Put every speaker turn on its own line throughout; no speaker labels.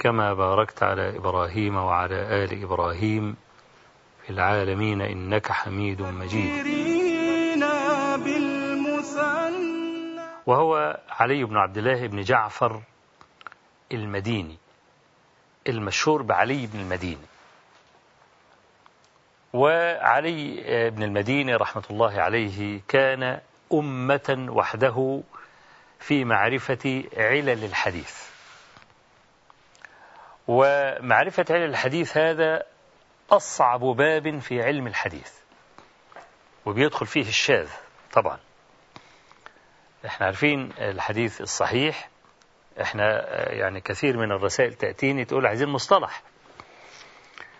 كما باركت على إبراهيم وعلى آل إبراهيم في العالمين إنك حميد مجيد. وهو علي بن عبد الله بن جعفر المديني المشهور بعلي بن المديني. وعلي بن المديني رحمة الله عليه كان أمة وحده في معرفة علل الحديث. ومعرفة علل الحديث هذا أصعب باب في علم الحديث. وبيدخل فيه الشاذ طبعا. إحنا عارفين الحديث الصحيح. إحنا يعني كثير من الرسائل تأتيني تقول عايزين مصطلح.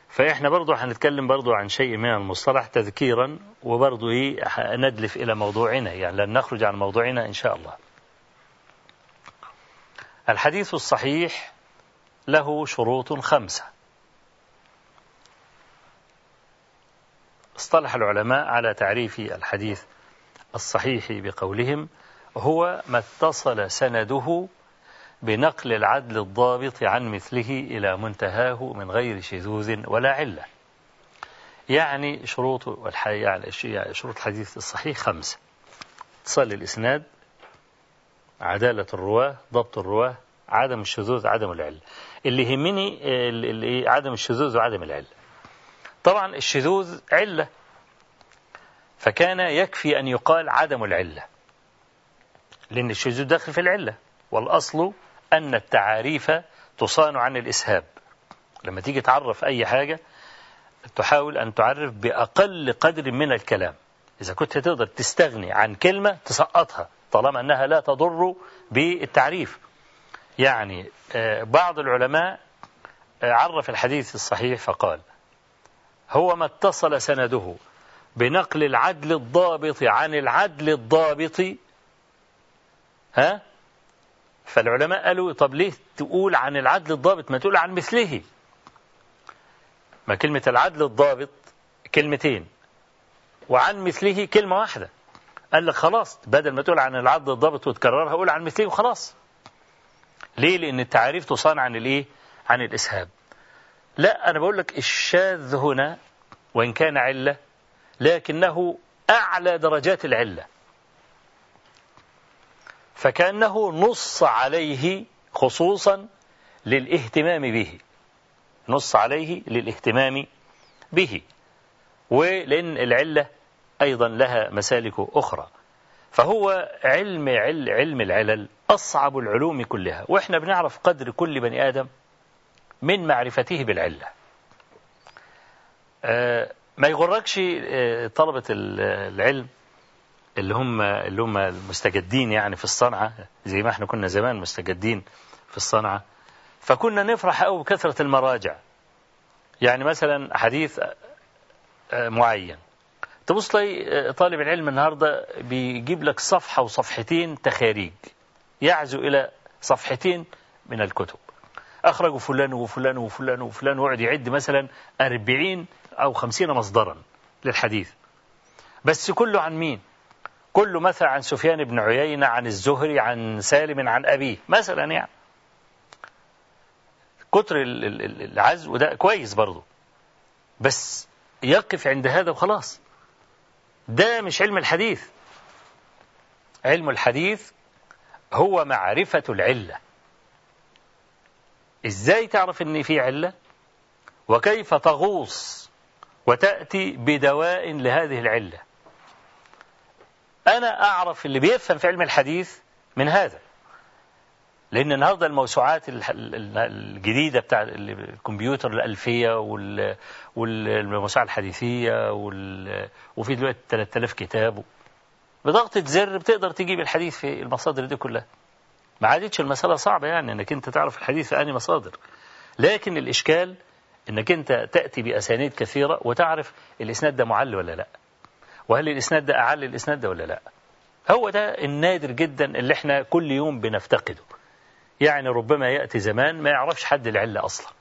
فإحنا برضو هنتكلم برضو عن شيء من المصطلح تذكيرا وبرضو إيه ندلف إلى موضوعنا. يعني لن نخرج عن موضوعنا إن شاء الله. الحديث الصحيح له شروط خمسة. اصطلح العلماء على تعريف الحديث الصحيح بقولهم هو ما اتصل سنده بنقل العدل الضابط عن مثله إلى منتهاه من غير شذوذ ولا علة. يعني شروط يعني شروط الحديث الصحيح خمسة. اتصال الإسناد عدالة الرواة ضبط الرواة عدم الشذوذ عدم العلة. اللي يهمني اللي عدم الشذوذ وعدم العلة. طبعا الشذوذ علة. فكان يكفي أن يقال عدم العلة. لأن الشذوذ داخل في العلة. والأصل أن التعاريف تصان عن الإسهاب. لما تيجي تعرف أي حاجة تحاول أن تعرف بأقل قدر من الكلام. إذا كنت تقدر تستغني عن كلمة تسقطها طالما أنها لا تضر بالتعريف. يعني بعض العلماء عرف الحديث الصحيح فقال هو ما اتصل سنده بنقل العدل الضابط عن العدل الضابط. ها؟ فالعلماء قالوا طب ليه تقول عن العدل الضابط؟ ما تقول عن مثله. ما كلمة العدل الضابط كلمتين وعن مثله كلمة واحدة. قال لك خلاص بدل ما تقول عن العدل الضابط وتكررها قول عن مثله وخلاص. ليه؟ لأن التعريف تصان عن الإيه؟ عن الإسهاب. لا أنا بقول لك الشاذ هنا وإن كان علة لكنه أعلى درجات العلة. فكأنه نص عليه خصوصا للاهتمام به. نص عليه للاهتمام به. ولأن العلة أيضا لها مسالك أخرى. فهو علم علم العلل أصعب العلوم كلها. وإحنا بنعرف قدر كل بني آدم من معرفته بالعلة. ما يغركش طلبة العلم اللي هم اللي هم المستجدين يعني في الصنعة زي ما إحنا كنا زمان مستجدين في الصنعة. فكنا نفرح قوي بكثرة المراجع. يعني مثلا حديث معين. تبص تلاقي طالب العلم النهارده بيجيب لك صفحة وصفحتين تخاريج يعزو إلى صفحتين من الكتب. أخرجوا فلان وفلان وفلان وفلان ويقعد يعد مثلا أربعين أو خمسين مصدرا للحديث. بس كله عن مين؟ كله مثلا عن سفيان بن عيينة عن الزهري عن سالم عن أبيه مثلا يعني. كتر العزو ده كويس برضه بس يقف عند هذا وخلاص. ده مش علم الحديث. علم الحديث هو معرفة العلة. إزاي تعرف إن في علة؟ وكيف تغوص وتأتي بدواء لهذه العلة؟ أنا أعرف اللي بيفهم في علم الحديث من هذا. لأن النهاردة الموسوعات الجديدة بتاع الكمبيوتر الألفية والموسوعة الحديثية وفي دلوقتي 3000 كتاب. بضغطة زر بتقدر تجيب الحديث في المصادر دي كلها. ما عادتش المسألة صعبة يعني إنك أنت تعرف الحديث في أنهي مصادر. لكن الإشكال إنك أنت تأتي بأسانيد كثيرة وتعرف الإسناد ده معل ولا لأ. وهل الإسناد ده أعل الإسناد ده ولا لأ. هو ده النادر جدا اللي إحنا كل يوم بنفتقده. يعني ربما يأتي زمان ما يعرفش حد العلة أصلا.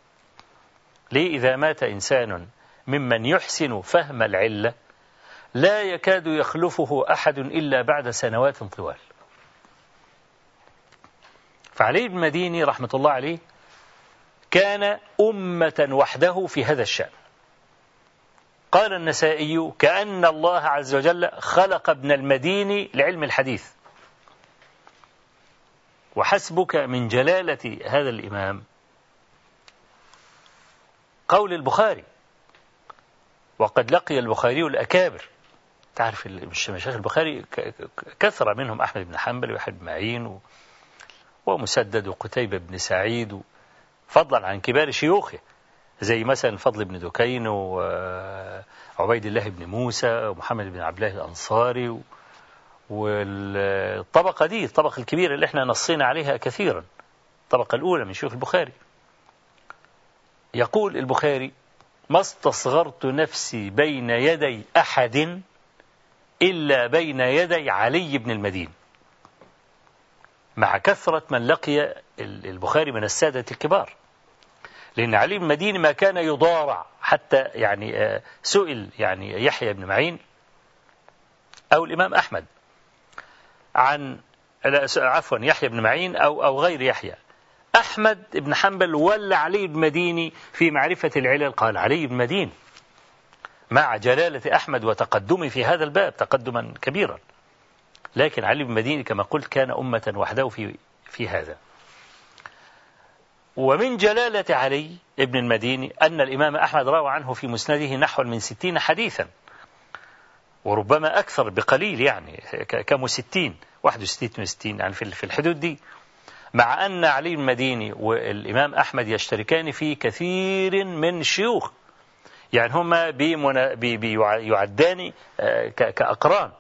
ليه إذا مات إنسان ممن يحسن فهم العلة لا يكاد يخلفه أحد إلا بعد سنوات طوال. فعلي بن مديني رحمة الله عليه كان أمة وحده في هذا الشأن. قال النسائي كأن الله عز وجل خلق ابن المديني لعلم الحديث. وحسبك من جلالة هذا الإمام. قول البخاري. وقد لقي البخاري الأكابر. تعرف مشايخ البخاري كثر منهم أحمد بن حنبل ويحيى بن معين ومسدد وقتيبة بن سعيد فضلا عن كبار شيوخه. زي مثلا فضل بن دكين وعبيد الله بن موسى ومحمد بن عبد الله الأنصاري والطبقة دي الطبقة الكبيرة اللي إحنا نصينا عليها كثيرا. الطبقة الأولى من شيوخ البخاري. يقول البخاري ما استصغرت نفسي بين يدي أحد إلا بين يدي علي بن المدين. مع كثرة من لقي البخاري من السادة الكبار. لأن علي بن المدين ما كان يضارع حتى يعني آه، سئل يعني يحيى بن معين أو الإمام أحمد. عن عفوا يحيى بن معين أو أو غير يحيى. أحمد بن حنبل ولا علي بن مديني في معرفة العلل. قال علي بن مدين مع جلالة أحمد وتقدمه في هذا الباب تقدما كبيرا. لكن علي بن مديني كما قلت كان أمة وحده في في هذا. ومن جلالة علي بن المديني أن الإمام أحمد روى عنه في مسنده نحو من ستين حديثا. وربما أكثر بقليل يعني كم ستين واحد وستين وستين يعني في الحدود دي. مع أن علي المديني والإمام أحمد يشتركان في كثير من الشيوخ يعني هما بيعدان آه، كأقران.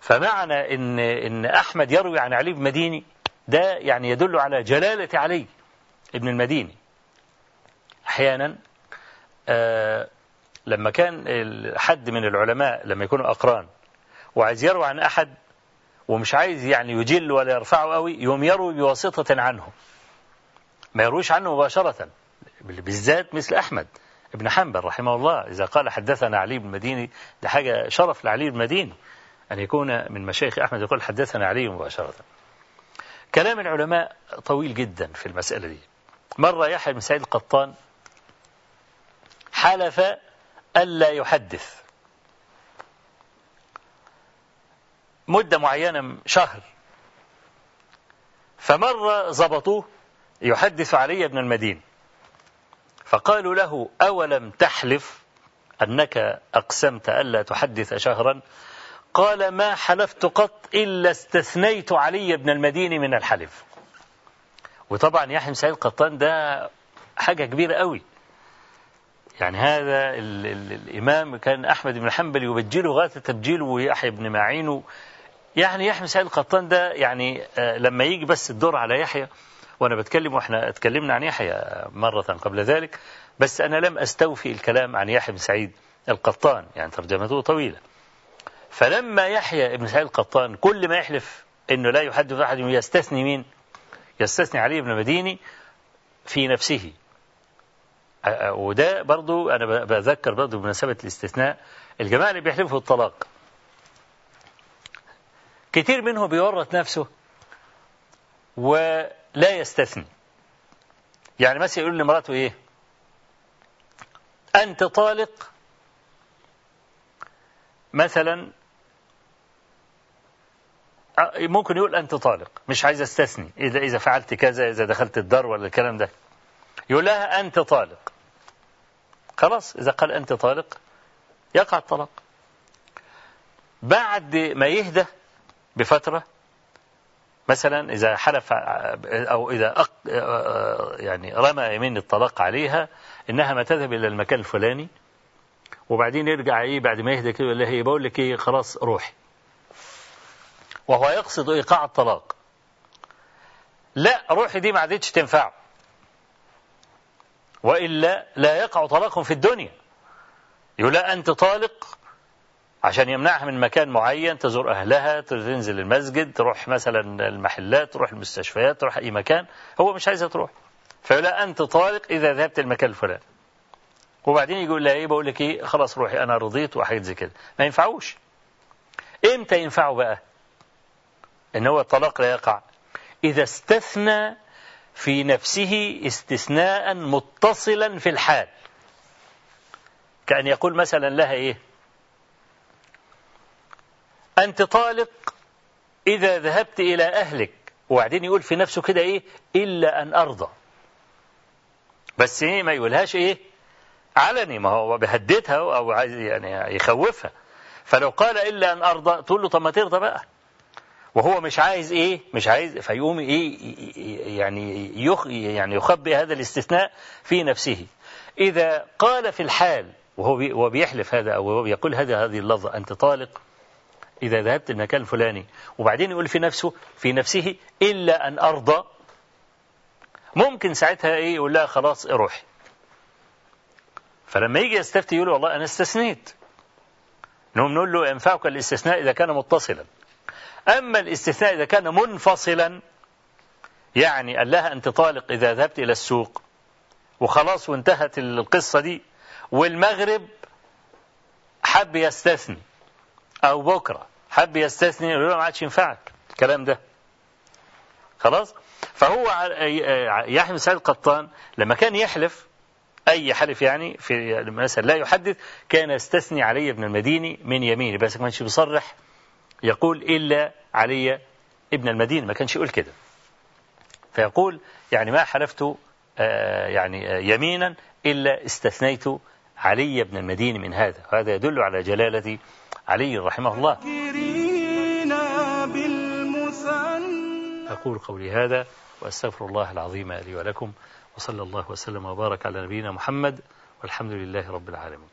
فمعنى إن إن أحمد يروي عن علي المديني ده يعني يدل على جلالة علي ابن المديني. أحيانا آه لما كان حد من العلماء لما يكونوا أقران وعايز يروي عن أحد ومش عايز يعني يجل ولا يرفعه قوي يوم يروي بواسطة عنه. ما يرويش عنه مباشرة. بالذات مثل أحمد ابن حنبل رحمه الله إذا قال حدثنا علي بن المديني ده حاجة شرف لعلي بن المديني أن يكون من مشايخ أحمد يقول حدثنا علي مباشرة. كلام العلماء طويل جدا في المسألة دي. مرة يحيى بن سعيد القطان حلف ألا يحدث. مدة معينة شهر. فمرة ضبطوه يحدث علي ابن المدين. فقالوا له أولم تحلف أنك أقسمت ألا تحدث شهرا؟ قال ما حلفت قط إلا استثنيت علي بن المدين من الحلف. وطبعا يحيى سعيد قطان ده حاجة كبيرة قوي. يعني هذا ال ال الإمام كان أحمد بن حنبل يبجله غاية التبجيل ويحيى بن معين يعني يحيى سعيد القطان ده يعني آه لما يجي بس الدور على يحيى وأنا بتكلم وإحنا اتكلمنا عن يحيى مرة قبل ذلك بس أنا لم أستوفي الكلام عن يحيى بن سعيد القطان يعني ترجمته طويلة فلما يحيى ابن سعيد القطان كل ما يحلف إنه لا يحدث أحد يستثني مين؟ يستثني علي بن مديني في نفسه وده برضو أنا بذكر برضو بمناسبة الاستثناء الجماعة اللي بيحلفوا الطلاق كتير منهم بيورط نفسه ولا يستثني. يعني مثلا يقول لمراته إيه؟ أنت طالق مثلا ممكن يقول أنت طالق مش عايز أستثني. إذا إذا فعلت كذا إذا دخلت الدار ولا الكلام ده. يقول لها أنت طالق. خلاص إذا قال أنت طالق يقع الطلاق. بعد ما يهدى بفترة مثلا إذا حلف أو إذا أق يعني رمى يمين الطلاق عليها إنها ما تذهب إلى المكان الفلاني وبعدين يرجع إيه بعد ما يهدى كده يقول لها بقول لك إيه خلاص روحي وهو يقصد إيقاع الطلاق. لا روحي دي ما عادتش تنفعه وإلا لا يقع طلاق في الدنيا. يقول لا أنت طالق عشان يمنعها من مكان معين تزور أهلها تنزل المسجد تروح مثلا المحلات تروح المستشفيات تروح أي مكان هو مش عايزة تروح. فيقول لا أنت طالق إذا ذهبت المكان الفلاني. وبعدين يقول لها إيه بقول لك إيه خلاص روحي أنا رضيت وحاجات زي كده. ما ينفعوش. إمتى ينفعوا بقى؟ إن هو الطلاق لا يقع. إذا استثنى في نفسه استثناء متصلا في الحال. كأن يقول مثلا لها إيه؟ أنت طالق إذا ذهبت إلى أهلك. وبعدين يقول في نفسه كده إيه؟ إلا أن أرضى. بس إيه؟ ما يقولهاش إيه؟ علني. ما هو بيهددها أو عايز يعني يخوفها. فلو قال إلا أن أرضى تقول له طب ما ترضى بقى. وهو مش عايز إيه؟ مش عايز فيقوم إيه؟ يعني يخ يعني يخبئ هذا الاستثناء في نفسه. إذا قال في الحال وهو بيحلف هذا أو هو بيقول هذا هذه اللفظة أنت طالق؟ إذا ذهبت المكان الفلاني. وبعدين يقول في نفسه في نفسه إلا أن أرضى. ممكن ساعتها إيه؟ يقول لها خلاص روحي فلما يجي يستفتي يقول والله أنا استثنيت. نقوم نقول له ينفعك الاستثناء إذا كان متصلا. أما الاستثناء إذا كان منفصلا يعني قال لها أنت طالق إذا ذهبت إلى السوق. وخلاص وانتهت القصة دي. والمغرب حب يستثني. أو بكرة. حب يستثني يقول له ما عادش ينفعك. الكلام ده. خلاص؟ فهو يحيى سعيد القطان لما كان يحلف أي حلف يعني في مثلا لا يحدث كان يستثني علي بن المديني من يمينه بس ما كانش بيصرح يقول إلا علي ابن المدينة ما كانش يقول كده. فيقول يعني ما حلفت يعني يمينا إلا استثنيت علي بن المدينة من هذا. وهذا يدل على جلالة علي رحمه الله أقول قولي هذا وأستغفر الله العظيم لي ولكم وصلى الله وسلم وبارك على نبينا محمد والحمد لله رب العالمين.